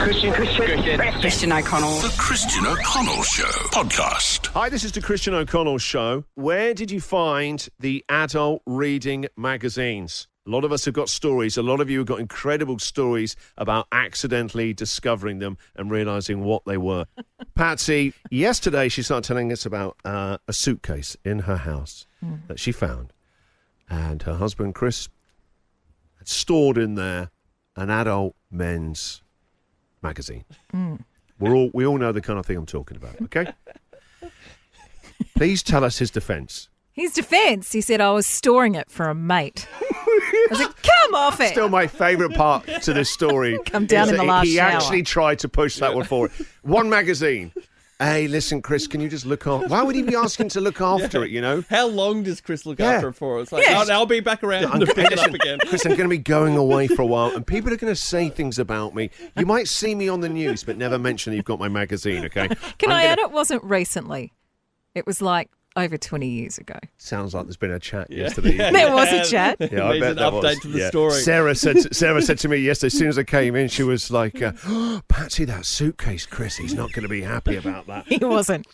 Christian, Christian, Christian O'Connell. The Christian O'Connell Show podcast. Hi, this is the Christian O'Connell Show. Where did you find the adult reading magazines? A lot of us have got stories. A lot of you have got incredible stories about accidentally discovering them and realizing what they were. Patsy, yesterday she started telling us about uh, a suitcase in her house that she found. And her husband, Chris, had stored in there an adult men's magazine. Mm. We're all, we all know the kind of thing I'm talking about, okay? Please tell us his defense. His defence, he said, I was storing it for a mate. I was like, come off it. Still, my favourite part to this story. Come down in the last He shower. actually tried to push that one forward. One magazine. Hey, listen, Chris, can you just look after? Why would he be asking to look after it? You know, How long does Chris look Yeah. after it for? It's like, Yeah. I'll, I'll be back around to pick it up again. Chris, I'm going to be going away for a while, and people are going to say things about me. You might see me on the news, but never mention that you've got my magazine. Okay? Can I'm I gonna- add it wasn't recently? It was like over 20 years ago. Sounds like there's been a chat Yeah. yesterday. There was a chat. Yeah, I Needs bet an there update was. to the Yeah. story. Sarah said. Sarah said to me yesterday. As soon as I came in, she was like, uh, "Patsy, that suitcase, Chris. He's not going to be happy about that." He wasn't.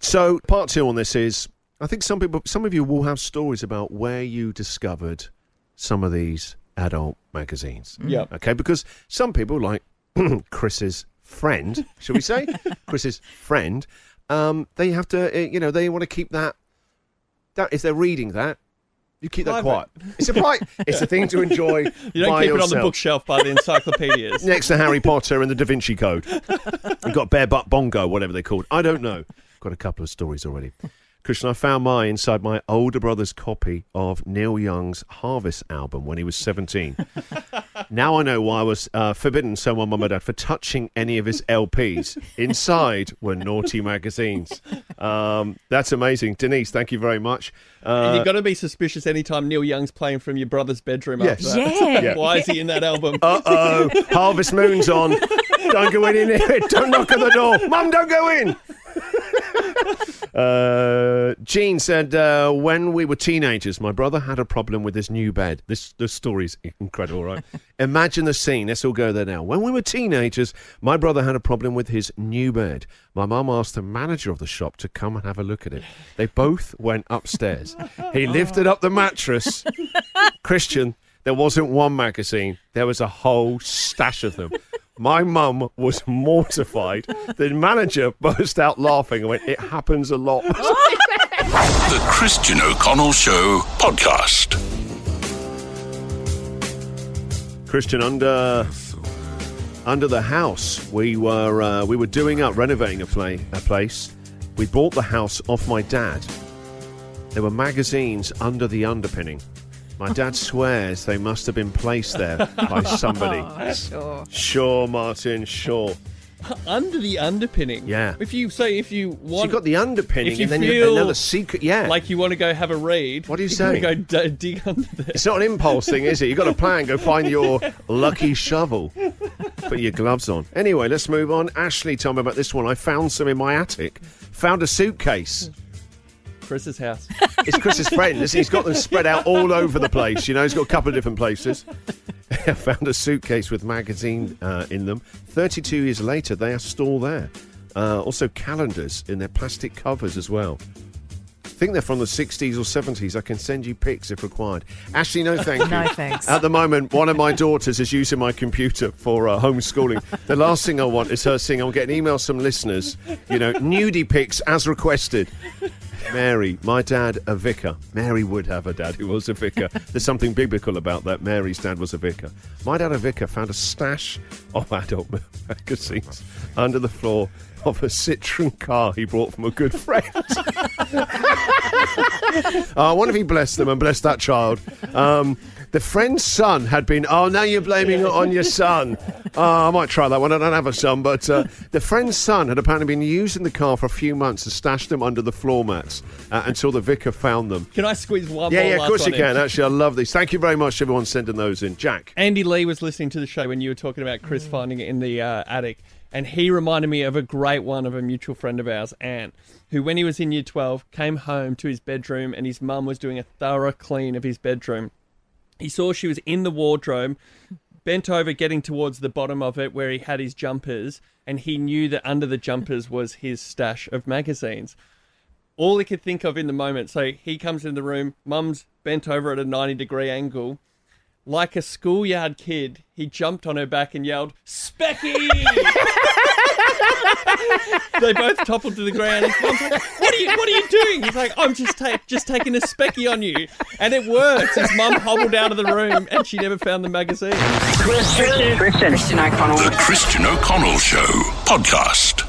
So part two on this is I think some people some of you will have stories about where you discovered some of these adult magazines. Yeah. Okay, because some people like Chris's friend, shall we say? Chris's friend, um, they have to uh, you know, they want to keep that that if they're reading that you keep that quiet. It's a. It's a thing to enjoy. You don't by keep it on the bookshelf by the encyclopedias. next to Harry Potter and the Da Vinci Code. You've got Bare Butt Bongo, whatever they're called. I don't know. Got a couple of stories already. Christian, I found mine inside my older brother's copy of Neil Young's Harvest album when he was 17. Now I know why I was uh, forbidden so my mum and dad for touching any of his LPs. Inside were naughty magazines. Um, that's amazing. Denise, thank you very much. and Uh, you've got to be suspicious anytime Neil Young's playing from your brother's bedroom Yes. after that. Yeah. Yeah. Why is he in that album? Uh oh, Harvest Moon's on. Don't go in, in here. Don't knock on the door. Mum, don't go in. uh, Jean said, uh, when we were teenagers, my brother had a problem with his new bed. This, this story's incredible, right? Imagine the scene. Let's all go there now. When we were teenagers, my brother had a problem with his new bed. My mum asked the manager of the shop to come and have a look at it. They both went upstairs. He lifted up the mattress. Christian, there wasn't one magazine, there was a whole stash of them. My mum was mortified. The manager burst out laughing and went, It happens a lot. The Christian O'Connell Show podcast. Christian, under under the house, we were uh, we were doing up renovating a, play, a place. We bought the house off my dad. There were magazines under the underpinning. My dad swears they must have been placed there by somebody. Oh, sure. Sure, Martin, sure. Under the underpinning. Yeah. If you say if you So want, you've got the underpinning, if you and then you feel another secret. Yeah, like you want to go have a read. What do you you say? Go d- dig under there. it's not an impulse thing, is it? You've got a plan. Go find your lucky shovel. Put your gloves on. Anyway, let's move on. Ashley tell me about this one. I found some in my attic. Found a suitcase. Chris's house. It's Chris's friend. Listen, He's got them spread out all over the place. You know, he's got a couple of different places. I found a suitcase with magazine uh, in them. 32 years later, they are still there. Uh, also, calendars in their plastic covers as well. I think they're from the 60s or 70s. I can send you pics if required. Ashley, no thank you. No thanks. At the moment, one of my daughters is using my computer for uh, homeschooling. The last thing I want is her seeing I'm getting emails from listeners, you know, nudie pics as requested. Mary, my dad, a vicar. Mary would have a dad who was a vicar. There's something biblical about that. Mary's dad was a vicar. My dad, a vicar, found a stash of adult magazines under the floor of a Citroen car he brought from a good friend. I wonder if he blessed them and blessed that child. Um, the friend's son had been. Oh, now you're blaming it on your son. Oh, I might try that one. I don't have a son, but uh, the friend's son had apparently been using the car for a few months and stashed them under the floor mats uh, until the vicar found them. Can I squeeze one Yeah, more yeah, of course you one in? can. Actually, I love these. Thank you very much, everyone, sending those in. Jack. Andy Lee was listening to the show when you were talking about Chris Mm. finding it in the uh, attic, and he reminded me of a great one of a mutual friend of ours, Anne, who, when he was in year 12, came home to his bedroom and his mum was doing a thorough clean of his bedroom. He saw she was in the wardrobe bent over, getting towards the bottom of it where he had his jumpers, and he knew that under the jumpers was his stash of magazines. All he could think of in the moment. So he comes in the room, mum's bent over at a 90 degree angle. Like a schoolyard kid, he jumped on her back and yelled, Specky! they both toppled to the ground. His mom's like, "What are you? What are you doing?" He's like, "I'm just ta- just taking a specky on you," and it works. His mum hobbled out of the room, and she never found the magazine. Christian. Christian. The Christian O'Connell Show podcast.